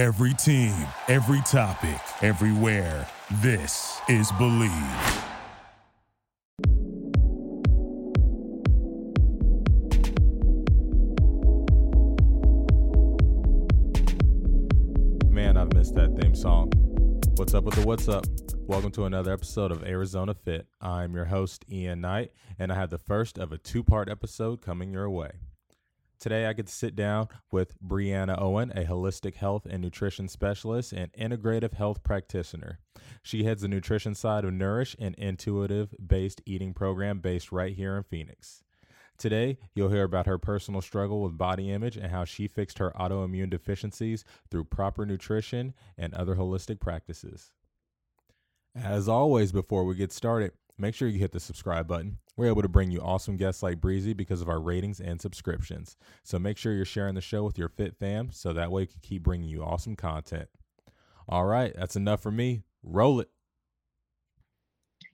Every team, every topic, everywhere. This is Bleav. Man, I've missed that theme song. What's up with the what's up? Welcome to another episode of Arizona Fit. I'm your host, Ian Knight, and I have the first of a two part episode coming your way. Today, I get to sit down with Brianna Owen, a holistic health and nutrition specialist and integrative health practitioner. She heads the nutrition side of Nourish, an intuitive based eating program based right here in Phoenix. Today, you'll hear about her personal struggle with body image and how she fixed her autoimmune deficiencies through proper nutrition and other holistic practices. As always, before we get started, make sure you hit the subscribe button. We're able to bring you awesome guests like Breezy because of our ratings and subscriptions. So make sure you're sharing the show with your fit fam so that way we can keep bringing you awesome content. All right, that's enough for me. Roll it.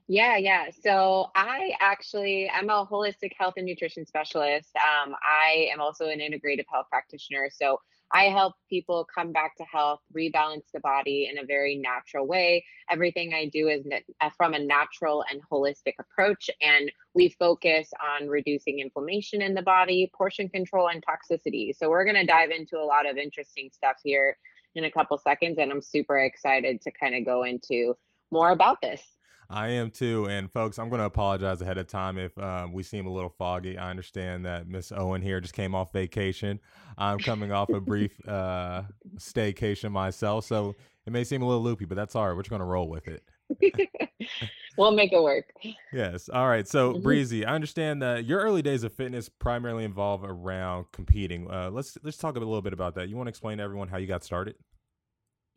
Yeah, yeah. So I actually, I'm a holistic health and nutrition specialist. Um, I am also an integrative health practitioner. So I help people come back to health, rebalance the body in a very natural way. Everything I do is uh, from a natural and holistic approach. And we focus on reducing inflammation in the body, portion control, and toxicity. So we're going to dive into a lot of interesting stuff here in a couple seconds. And I'm super excited to kind of go into more about this. I am too. And folks, I'm going to apologize ahead of time if um, we seem a little foggy. I understand that Miss Owen here just came off vacation. I'm coming off a brief uh, staycation myself. So it may seem a little loopy, but that's all right. We're just going to roll with it. we'll make it work. Yes. All right. So, mm-hmm. Breezy, I understand that your early days of fitness primarily involve around competing. Uh, let's let's talk a little bit about that. You want to explain to everyone how you got started?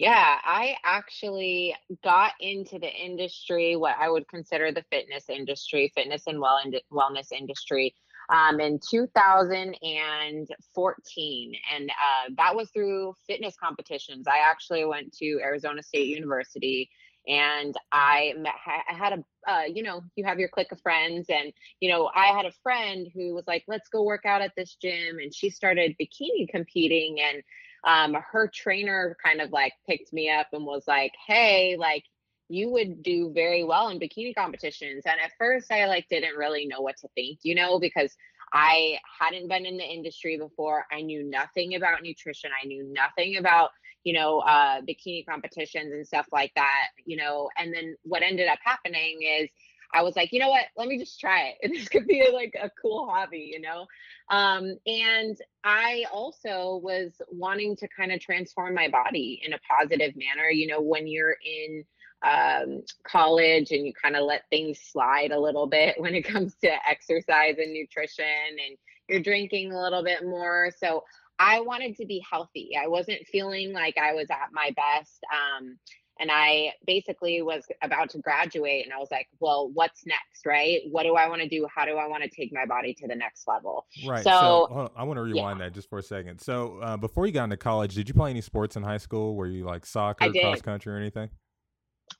Yeah, I actually got into the industry, what I would consider the fitness industry, fitness and well wellness industry, um, in 2014, and uh, that was through fitness competitions. I actually went to Arizona State University, and I met, I had a, uh, you know, you have your clique of friends, and you know, I had a friend who was like, "Let's go work out at this gym," and she started bikini competing, and um, her trainer kind of like picked me up and was like, hey, like, you would do very well in bikini competitions. And at first, I like didn't really know what to think, you know, because I hadn't been in the industry before. I knew nothing about nutrition. I knew nothing about, you know, uh, bikini competitions and stuff like that, you know. And then what ended up happening is I was like, you know what? Let me just try it. This could be like a cool hobby, you know? Um, and I also was wanting to kind of transform my body in a positive manner. You know, when you're in um, college and you kind of let things slide a little bit when it comes to exercise and nutrition and you're drinking a little bit more. So I wanted to be healthy. I wasn't feeling like I was at my best. Um, and I basically was about to graduate and I was like, well, what's next, right? What do I want to do? How do I want to take my body to the next level? Right. So, so I want to rewind yeah. that just for a second. So uh, before you got into college, did you play any sports in high school? Were you like soccer, cross country, or anything?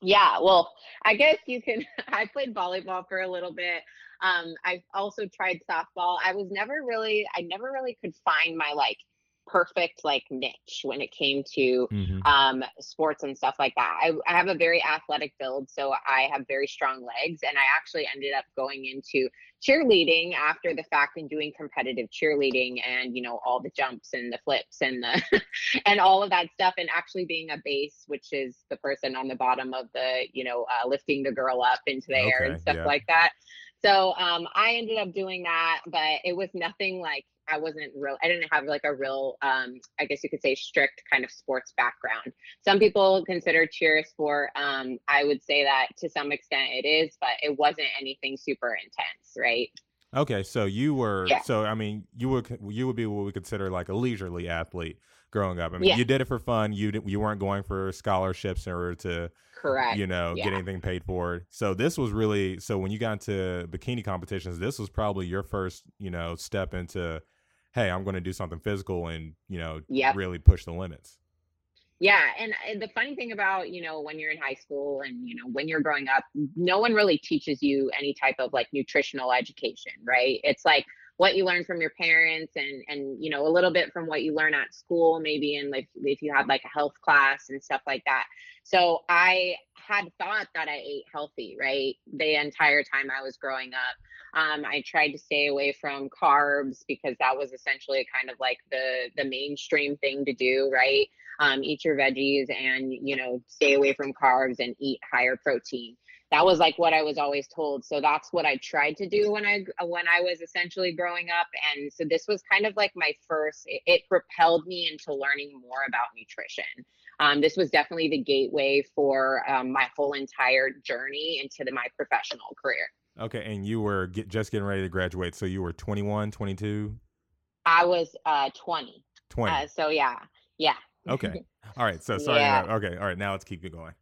Yeah, well, I guess you can. I played volleyball for a little bit. Um, I also tried softball. I was never really, I never really could find my like perfect like niche when it came to mm-hmm. um, sports and stuff like that. I, I have a very athletic build, so I have very strong legs, and I actually ended up going into cheerleading after the fact and doing competitive cheerleading and you know all the jumps and the flips and the and all of that stuff and actually being a base which is the person on the bottom of the you know uh, lifting the girl up into the okay, air and stuff yeah. like that so um, I ended up doing that, but it was nothing like I wasn't real. I didn't have like a real, um, I guess you could say, strict kind of sports background. Some people consider cheer a sport. Um, I would say that to some extent it is, but it wasn't anything super intense, right? Okay, so you were yeah. so I mean you would you would be what we consider like a leisurely athlete growing up. I mean yeah. you did it for fun. You you weren't going for scholarships or to correct you know yeah. get anything paid for. So this was really so when you got into bikini competitions, this was probably your first you know step into hey, I'm going to do something physical and, you know, yep. really push the limits. Yeah. And, and the funny thing about, you know, when you're in high school and, you know, when you're growing up, no one really teaches you any type of like nutritional education, right? It's like, what you learn from your parents and and you know a little bit from what you learn at school maybe in like if you had like a health class and stuff like that so i had thought that i ate healthy right the entire time i was growing up um, I tried to stay away from carbs because that was essentially kind of like the the mainstream thing to do, right? Um, eat your veggies and you know stay away from carbs and eat higher protein. That was like what I was always told. So that's what I tried to do when I when I was essentially growing up. And so this was kind of like my first. It, it propelled me into learning more about nutrition. Um, this was definitely the gateway for um, my whole entire journey into the, my professional career. Okay, and you were get, just getting ready to graduate, so you were 21, 22? I was uh 20. 20. Uh, so yeah, yeah. Okay. All right. So sorry. Yeah. Okay. All right. Now let's keep it going.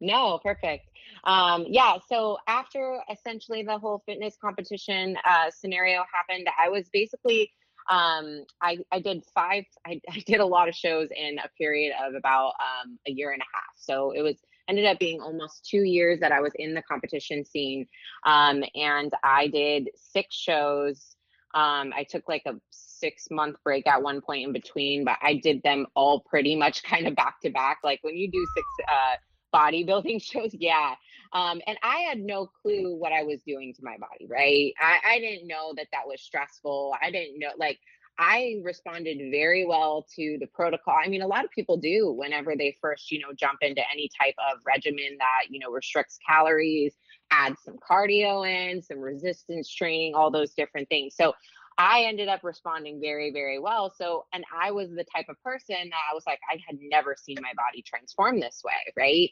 No, perfect. Um, yeah. So after essentially the whole fitness competition uh, scenario happened, I was basically um, I, I did five. I, I did a lot of shows in a period of about um, a year and a half. So it was ended up being almost two years that I was in the competition scene. Um, and I did six shows. Um, I took like a six month break at one point in between, but I did them all pretty much kind of back to back. Like when you do six uh, bodybuilding shows, yeah. Um, and I had no clue what I was doing to my body, right? I, I didn't know that that was stressful. I didn't know, like, I responded very well to the protocol. I mean, a lot of people do whenever they first, you know, jump into any type of regimen that, you know, restricts calories, adds some cardio in, some resistance training, all those different things. So I ended up responding very, very well. So, and I was the type of person that I was like, I had never seen my body transform this way, right?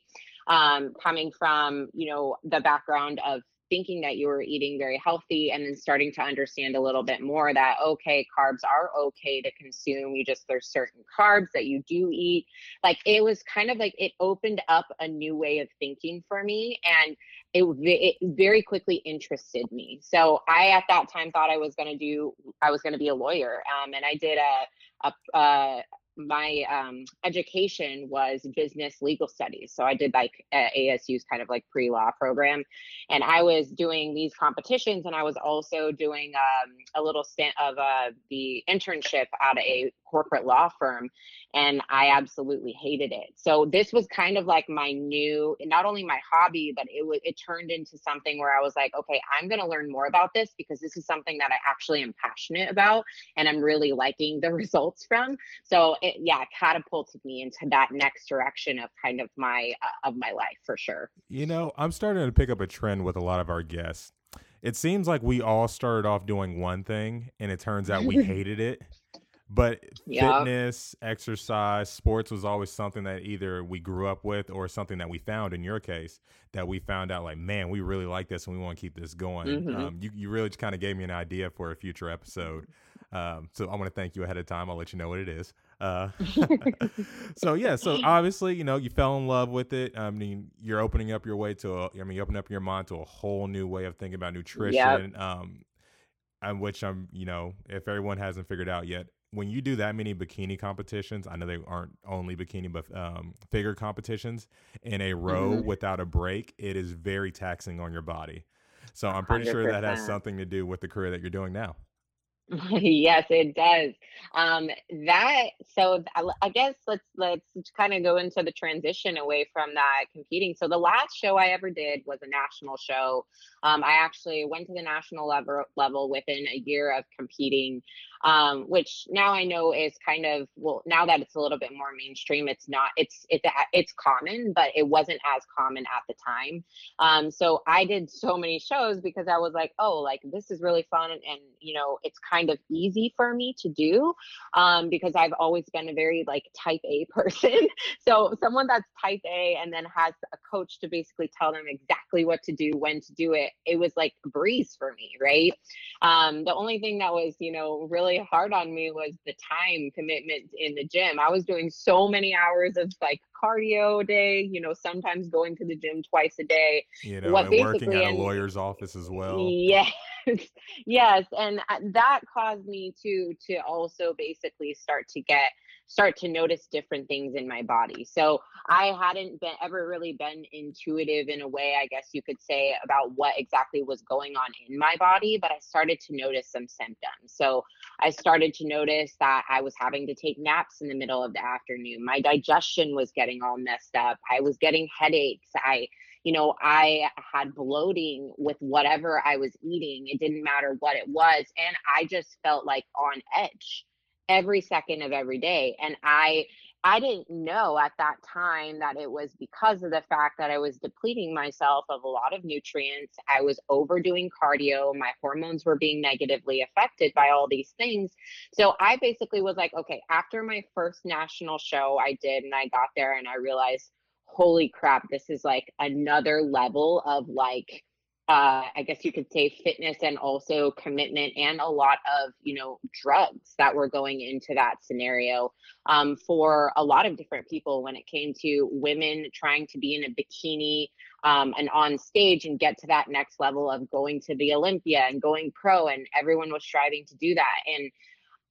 Um, coming from, you know, the background of thinking that you were eating very healthy and then starting to understand a little bit more that okay carbs are okay to consume you just there's certain carbs that you do eat like it was kind of like it opened up a new way of thinking for me and it, it very quickly interested me. So i at that time thought i was going to do i was going to be a lawyer um, and i did a, a, a my um, education was business legal studies. So I did like ASU's kind of like pre law program. And I was doing these competitions and I was also doing um, a little stint of uh, the internship at a corporate law firm and I absolutely hated it. So this was kind of like my new, not only my hobby, but it was it turned into something where I was like, okay, I'm going to learn more about this because this is something that I actually am passionate about and I'm really liking the results from. So it, yeah, catapulted me into that next direction of kind of my uh, of my life for sure. You know, I'm starting to pick up a trend with a lot of our guests. It seems like we all started off doing one thing and it turns out we hated it. But Yeah. fitness, exercise, sports was always something that either we grew up with or something that we found in your case that we found out like, man, we really like this and we want to keep this going. Mhm. Um, you, you really just kind of gave me an idea for a future episode. Um, so I want to thank you ahead of time. I'll let you know what it is. Uh, so yeah, so obviously, you know, you fell in love with it. I mean, you're opening up your way to, a, I mean, you open up your mind to a whole new way of thinking about nutrition. Um, and which I'm, you know, if everyone hasn't figured out yet, when you do that many bikini competitions, I know they aren't only bikini, but um, figure competitions in a row Mhm. without a break, it is very taxing on your body. So I'm pretty sure that has something to do with the career that you're doing now. yes, it does. Um, that so I guess let's let's kind of go into the transition away from that competing. So the last show I ever did was a national show. Um, I actually went to the national level level within a year of competing, um, which now I know is kind of well now that it's a little bit more mainstream. It's not it's it's it's common, but it wasn't as common at the time. Um, so I did so many shows because I was like, oh, like this is really fun, and, and you know, it's kind of easy for me to do um, because I've always been a very like type A person. so someone that's type A and then has a coach to basically tell them exactly what to do, when to do it, it was like a breeze for me, right? Um, the only thing that was, you know, really hard on me was the time commitment in the gym. I was doing so many hours of like cardio a day, you know, sometimes going to the gym twice a day. You know, What and working at a lawyer's office as well. Yes, yes, and uh, that caused me to to also basically start to get start to notice different things in my body. So I hadn't been ever really been intuitive in a way, I guess you could say, about what exactly was going on in my body, but I started to notice some symptoms. So I started to notice that I was having to take naps in the middle of the afternoon. My digestion was getting all messed up. I was getting headaches. I you know, I had bloating with whatever I was eating. It didn't matter what it was. And I just felt like on edge every second of every day. And I, I didn't know at that time that it was because of the fact that I was depleting myself of a lot of nutrients. I was overdoing cardio. My hormones were being negatively affected by all these things. So I basically was like, okay, after my first national show I did, and I got there and I realized, holy crap, this is like another level of like, uh, I guess you could say fitness and also commitment and a lot of, you know, drugs that were going into that scenario um, for a lot of different people when it came to women trying to be in a bikini um, and on stage and get to that next level of going to the Olympia and going pro. And everyone was striving to do that. And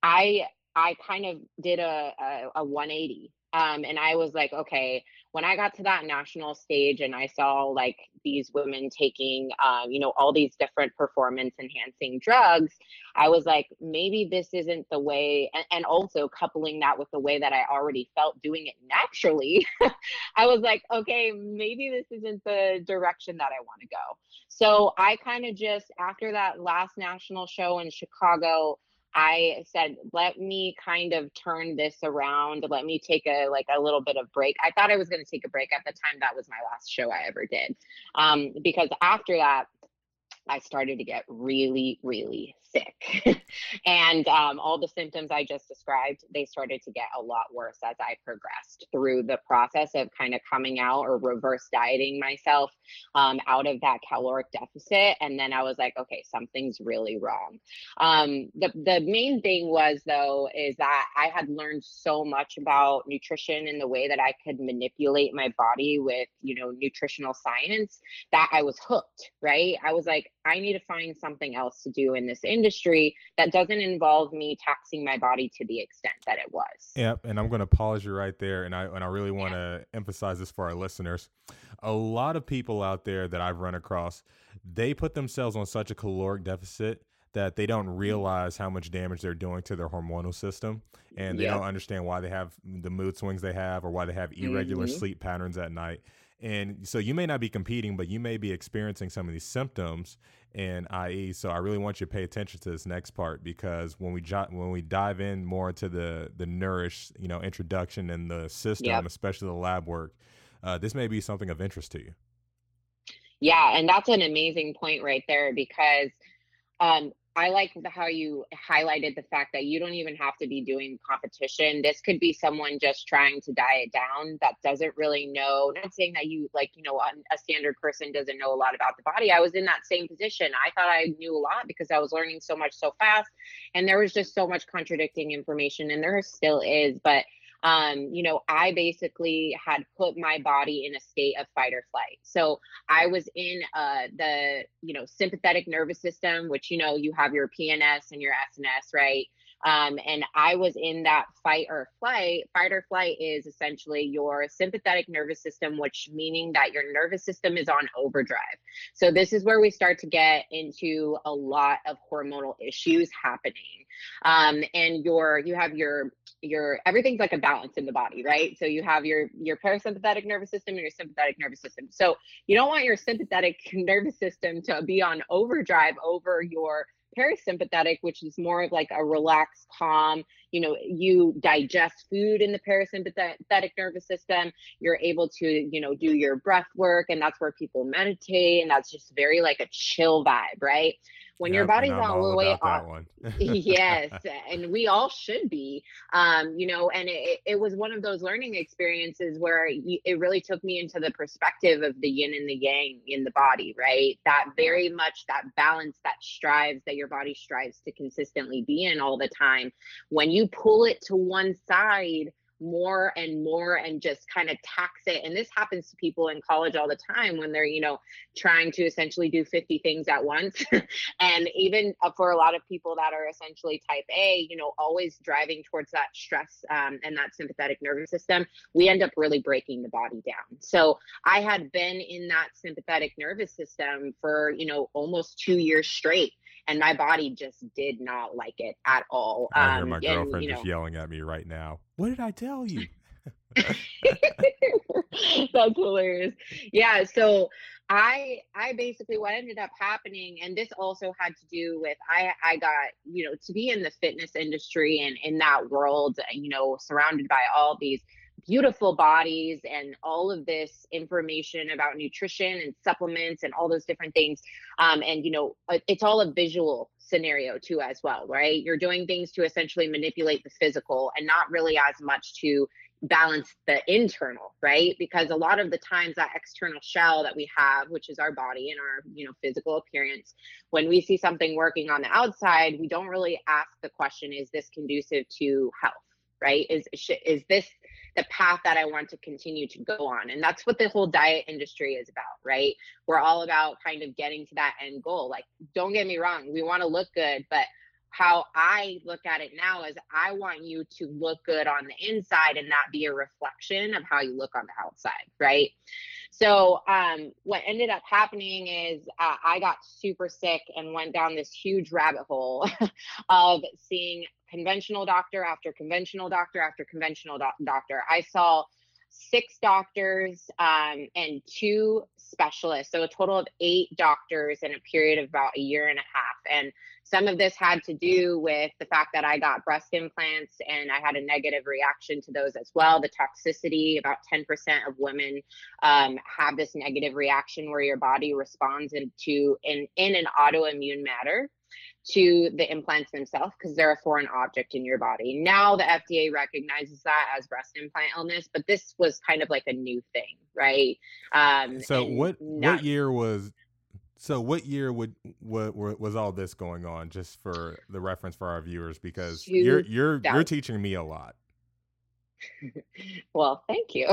I, I kind of did a, a, a 180 um, and I was like, okay, when I got to that national stage and I saw like these women taking, um, you know, all these different performance enhancing drugs, I was like, maybe this isn't the way. And, and also coupling that with the way that I already felt doing it naturally, I was like, okay, maybe this isn't the direction that I want to go. So I kind of just, after that last national show in Chicago, I said, let me kind of turn this around. Let me take a like a little bit of break. I thought I was going to take a break at the time. That was my last show I ever did. Um, because after that, I started to get really, really sick. and um, all the symptoms I just described, they started to get a lot worse as I progressed through the process of kind of coming out or reverse dieting myself um, out of that caloric deficit. And then I was like, okay, something's really wrong. Um, the, the main thing was, though, is that I had learned so much about nutrition and the way that I could manipulate my body with, you know, nutritional science that I was hooked, right? I was like, I need to find something else to do in this industry that doesn't involve me taxing my body to the extent that it was. Yep, and I'm going to pause you right there, and I and I really want to yeah. emphasize this for our listeners. A lot of people out there that I've run across, they put themselves on such a caloric deficit that they don't mm-hmm. realize how much damage they're doing to their hormonal system and they don't understand why they have the mood swings they have or why they have irregular mm-hmm. sleep patterns at night and so you may not be competing, but you may be experiencing some of these symptoms and IE. So I really want you to pay attention to this next part because when we jo- when we dive in more into the the nourish, you know, introduction and the system, yep. especially the lab work, uh, this may be something of interest to you. Yeah, and that's an amazing point right there because um, I like how you highlighted the fact that you don't even have to be doing competition. This could be someone just trying to diet down that doesn't really know. Not saying that you like, you know, a standard person doesn't know a lot about the body. I was in that same position. I thought I knew a lot because I was learning so much so fast, and there was just so much contradicting information, and there still is. But um, you know, I basically had put my body in a state of fight or flight. So I was in uh, the, you know, sympathetic nervous system, which, you know, you have your PNS and your SNS, right? Um, and I was in that fight or flight. Fight or flight is essentially your sympathetic nervous system, which meaning that your nervous system is on overdrive. So this is where we start to get into a lot of hormonal issues happening. Um, and your you have your your everything's like a balance in the body, right? So you have your your parasympathetic nervous system and your sympathetic nervous system. So you don't want your sympathetic nervous system to be on overdrive over your parasympathetic, which is more of like a relaxed, calm, you know, you digest food in the parasympathetic nervous system. You're able to, you know, do your breath work, and that's where people meditate, and that's just very like a chill vibe, right? When yep, your body's all the way off. yes and we all should be. Um you know and it, it was one of those learning experiences where it really took me into the perspective of the yin and the yang in the body right? That very much that balance that strives that your body strives to consistently be in all the time. When you pull it to one side more and more and just kind of tax it. And this happens to people in college all the time when they're, you know, trying to essentially do 50 things at once. and even uh, for a lot of people that are essentially type A, you know, always driving towards that stress um, and that sympathetic nervous system, we end up really breaking the body down. So I had been in that sympathetic nervous system for, you know, almost two years straight and my body just did not like it at all. I hear my um, girlfriend and, you know, just yelling at me right now. What did I tell you? That's hilarious. Yeah, so I I basically what ended up happening, and this also had to do with I I got you know to be in the fitness industry and in that world, you know, surrounded by all these beautiful bodies and all of this information about nutrition and supplements and all those different things. Um, and you know uh, it's all a visual scenario too as well right? You're doing things to essentially manipulate the physical and not really as much to balance the internal right? Because a lot of the times that external shell that we have which is our body and our you know physical appearance when we see something working on the outside we don't really ask the question is this conducive to health right? Is is this the path that I want to continue to go on. And that's what the whole diet industry is about, right? We're all about kind of getting to that end goal. Like, don't get me wrong, we want to look good, but how I look at it now is I want you to look good on the inside and not be a reflection of how you look on the outside, right? So, um, what ended up happening is uh, I got super sick and went down this huge rabbit hole of seeing conventional doctor after conventional doctor after conventional doctor. I saw six doctors um, and two specialists, so a total of eight doctors in a period of about a year and a half. And some of this had to do with the fact that I got breast implants and I had a negative reaction to those as well. The toxicity, about 10% of women um, have this negative reaction where your body responds into in, in an autoimmune matter to the implants themselves because they're a foreign object in your body. Now the FDA recognizes that as breast implant illness, but this was kind of like a new thing, right? Um, so what not, what year was so what year would what, what, was all this going on? Just for the reference for our viewers, because you're you're you're teaching me a lot. well, thank you.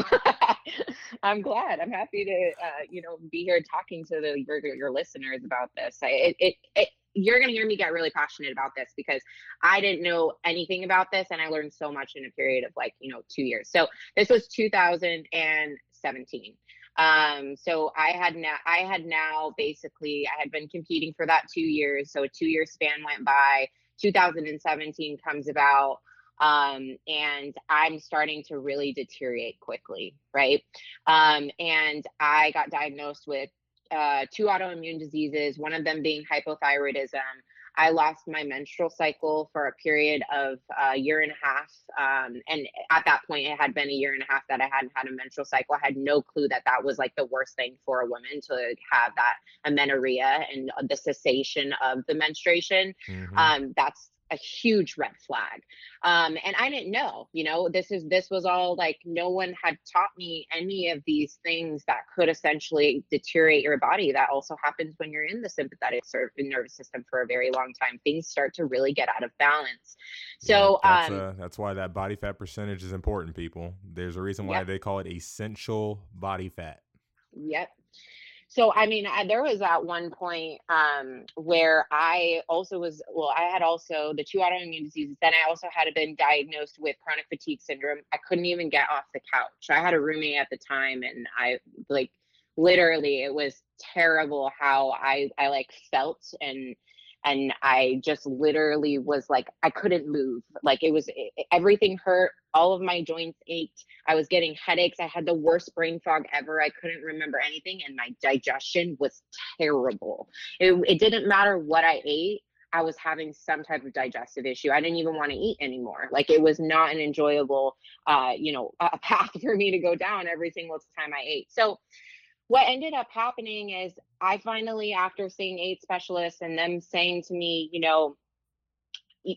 I'm glad. I'm happy to, uh, you know, be here talking to the, your, your listeners about this. I, it, it, it, you're going to hear me get really passionate about this because I didn't know anything about this and I learned so much in a period of like, you know, two years. So this was 2017. Um, so I had now, I had now basically, I had been competing for that two years. So a two year span went by. 2017 comes about um, and I'm starting to really deteriorate quickly, right? Um, and I got diagnosed with uh, two autoimmune diseases, one of them being hypothyroidism. I lost my menstrual cycle for a period of a year and a half. Um, and at that point, it had been a year and a half that I hadn't had a menstrual cycle. I had no clue that that was like the worst thing for a woman to have that amenorrhea and the cessation of the menstruation. Mm-hmm. Um, that's a huge red flag. Um, and i didn't know you know this is this was all like no one had taught me any of these things that could essentially deteriorate your body. That also happens when you're in the sympathetic nervous system for a very long time. Things start to really get out of balance. So yeah, that's, um, uh, that's why that body fat percentage is important people. There's a reason why yep. they call it essential body fat. Yep so i mean I, there was at one point um, where i also was well i had also the two autoimmune diseases then i also had been diagnosed with chronic fatigue syndrome. I couldn't even get off the couch. I had a roommate at the time and i like literally it was terrible how i i like felt and and I just literally was like I couldn't move. Like it was it, everything hurt, all of my joints ached. I was getting headaches. I had the worst brain fog ever. I couldn't remember anything and my digestion was terrible. It, it didn't matter what I ate. I was having some type of digestive issue. I didn't even want to eat anymore. Like it was not an enjoyable, uh, you know, a path for me to go down every single time I ate. So what ended up happening is I finally, after seeing eight specialists and them saying to me, you know,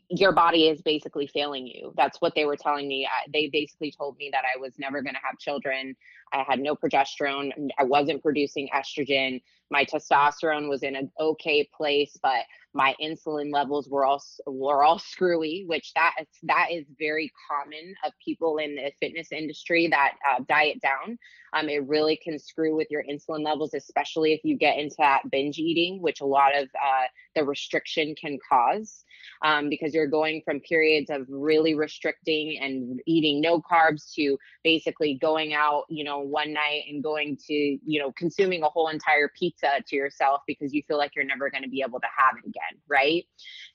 your body is basically failing you. That's what they were telling me. They basically told me that I was never going to have children. I had no progesterone. I wasn't producing estrogen. My testosterone was in an okay place, but my insulin levels were all were all screwy, which that is that is very common of people in the fitness industry that uh, diet down. Um, it really can screw with your insulin levels, especially if you get into that binge eating, which a lot of uh, the restriction can cause um, because you're going from periods of really restricting and eating no carbs to basically going out, you know, one night and going to, you know, consuming a whole entire pizza to yourself because you feel like you're never going to be able to have it again, right?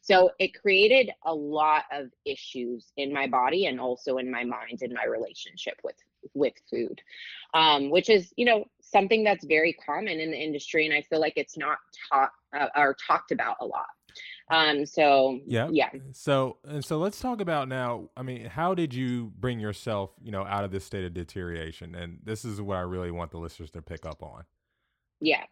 So it created a lot of issues in my body and also in my mind and my relationship with with food, um, which is, you know, something that's very common in the industry, and I feel like it's not taught uh, or talked about a lot. Um, so yeah, yeah. So and so let's talk about now. I mean, how did you bring yourself, you know, out of this state of deterioration? And this is what I really want the listeners to pick up on. Yeah.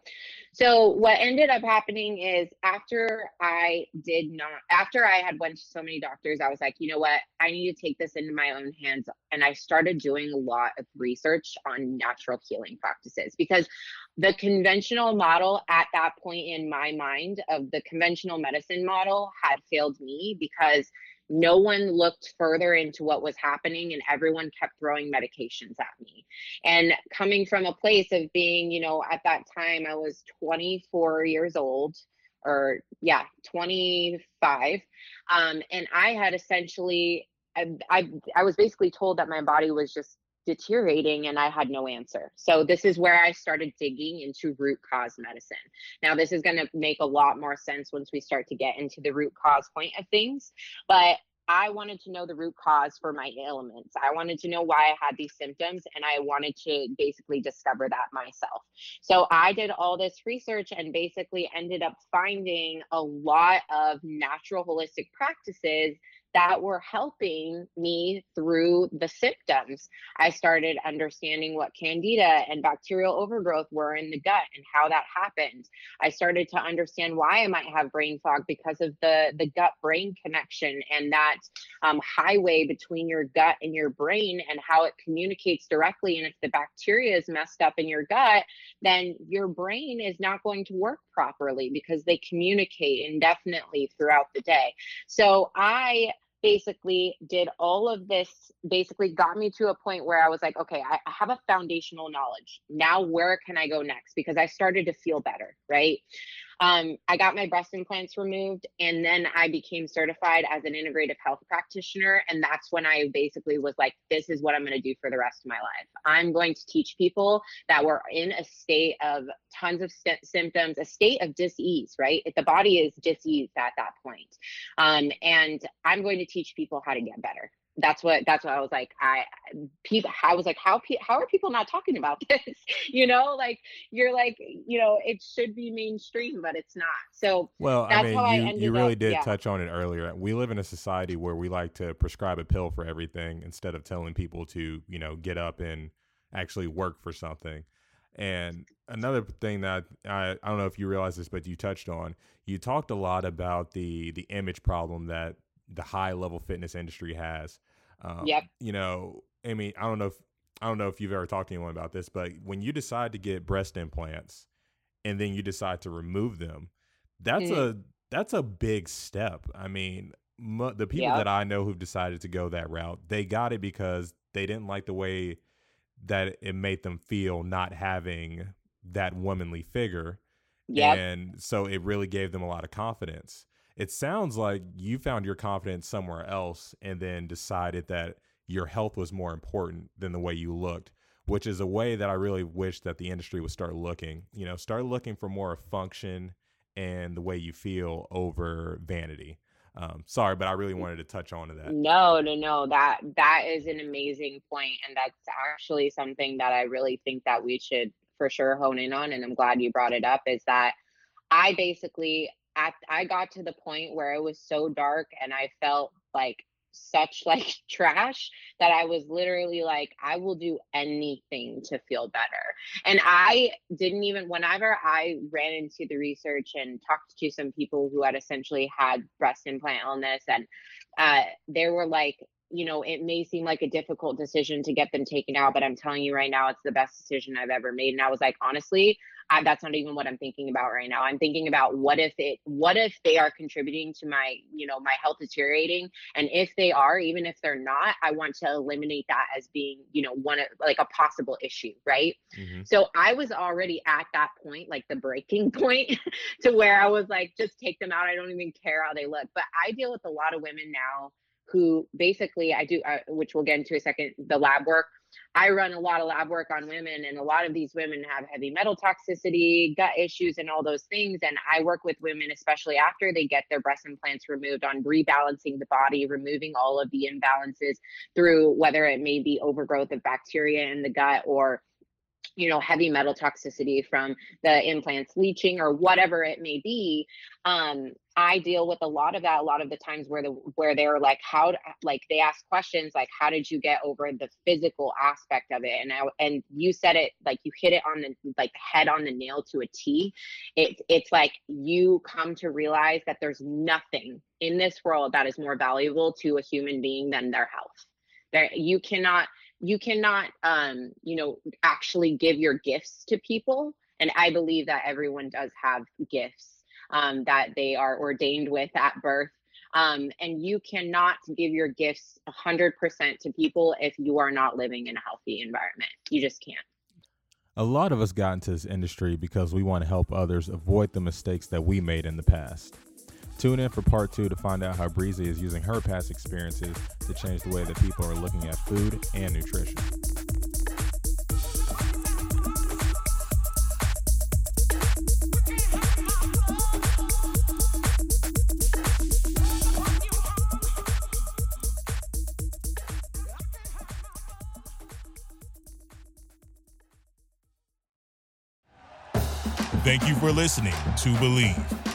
So what ended up happening is after I did not after I had went to so many doctors, I was like, you know what? I need to take this into my own hands. And I started doing a lot of research on natural healing practices because the conventional model at that point in my mind of the conventional medicine model had failed me because no one looked further into what was happening and everyone kept throwing medications at me. And coming from a place of being you know at that time i was 24 years old or yeah 25 um, and i had essentially I, I i was basically told that my body was just deteriorating and I had no answer. So this is where I started digging into root cause medicine. Now this is going to make a lot more sense once we start to get into the root cause point of things, but I wanted to know the root cause for my ailments. I wanted to know why I had these symptoms and I wanted to basically discover that myself. So I did all this research and basically ended up finding a lot of natural holistic practices that were helping me through the symptoms. I started understanding what candida and bacterial overgrowth were in the gut and how that happened. I started to understand why I might have brain fog because of the, the gut brain connection and that um, highway between your gut and your brain and how it communicates directly. And if the bacteria is messed up in your gut, then your brain is not going to work properly because they communicate indefinitely throughout the day. So I basically did all of this basically got me to a point where I was like, okay, I, I, have a foundational knowledge. Now, where can I go next? Because I started to feel better, right? Um, I got my breast implants removed and then I became certified as an integrative health practitioner. And that's when I basically was like, this is what I'm going to do for the rest of my life. I'm going to teach people that were in a state of tons of st- symptoms, a state of disease, right? If the body is diseased at that point. Um, and I'm going to teach people how to get better that's what that's what I was like. I people I was like, how how are people not talking about this? you know, like you're like, you know, it should be mainstream, but it's not. So well, I mean, you, you really up, did yeah. touch on it earlier. We live in a society where we like to prescribe a pill for everything instead of telling people to, you know, get up and actually work for something. And another thing that I, I don't know if you realize this, but you touched on, you talked a lot about the the image problem that the high level fitness industry has. Um, yep. You know, I mean, I don't know if I don't know if you've ever talked to anyone about this, but when you decide to get breast implants and then you decide to remove them, that's mm. a that's a big step. I mean, the people yep. that I know who've decided to go that route, they got it because they didn't like the way that it made them feel not having that womanly figure. Yeah. And so it really gave them a lot of confidence it sounds like you found your confidence somewhere else and then decided that your health was more important than the way you looked which is a way that i really wish that the industry would start looking you know start looking for more function and the way you feel over vanity. Um, sorry but i really wanted to touch on to that. No no no that that is an amazing point and that's actually something that i really think that we should for sure hone in on and i'm glad you brought it up is that i basically at I got to the point where it was so dark and I felt like such like trash that I was literally like, I will do anything to feel better. And I didn't even, whenever I ran into the research and talked to some people who had essentially had breast implant illness, and uh, they were like, you know, it may seem like a difficult decision to get them taken out, but I'm telling you right now, it's the best decision I've ever made. And I was like, honestly, I, that's not even what I'm thinking about right now. I'm thinking about what if it, what if they are contributing to my, you know, my health deteriorating, and if they are, even if they're not, I want to eliminate that as being, you know, one of like a possible issue, right? Mm-hmm. So I was already at that point, like the breaking point, to where I was like, just take them out. I don't even care how they look. But I deal with a lot of women now who basically I do, uh, which we'll get into a second, the lab work I run a lot of lab work on women, and a lot of these women have heavy metal toxicity, gut issues, and all those things. And I work with women, especially after they get their breast implants removed, on rebalancing the body, removing all of the imbalances through whether it may be overgrowth of bacteria in the gut or you know heavy metal toxicity from the implants leaching or whatever it may be um i deal with a lot of that a lot of the times where the where they're like how like they ask questions like how did you get over the physical aspect of it? And I, and you said it like you hit it on the like head on the nail to a t. It, it's like you come to realize that there's nothing in this world that is more valuable to a human being than their health. There you cannot you cannot um you know actually give your gifts to people. And i believe that everyone does have gifts um, that they are ordained with at birth. Um, and you cannot give your gifts 100% to people if you are not living in a healthy environment. You just can't. A lot of us got into this industry because we want to help others avoid the mistakes that we made in the past Tune in for part two to find out how Breezy is using her past experiences to change the way that people are looking at food and nutrition. Thank you for listening to Bleav.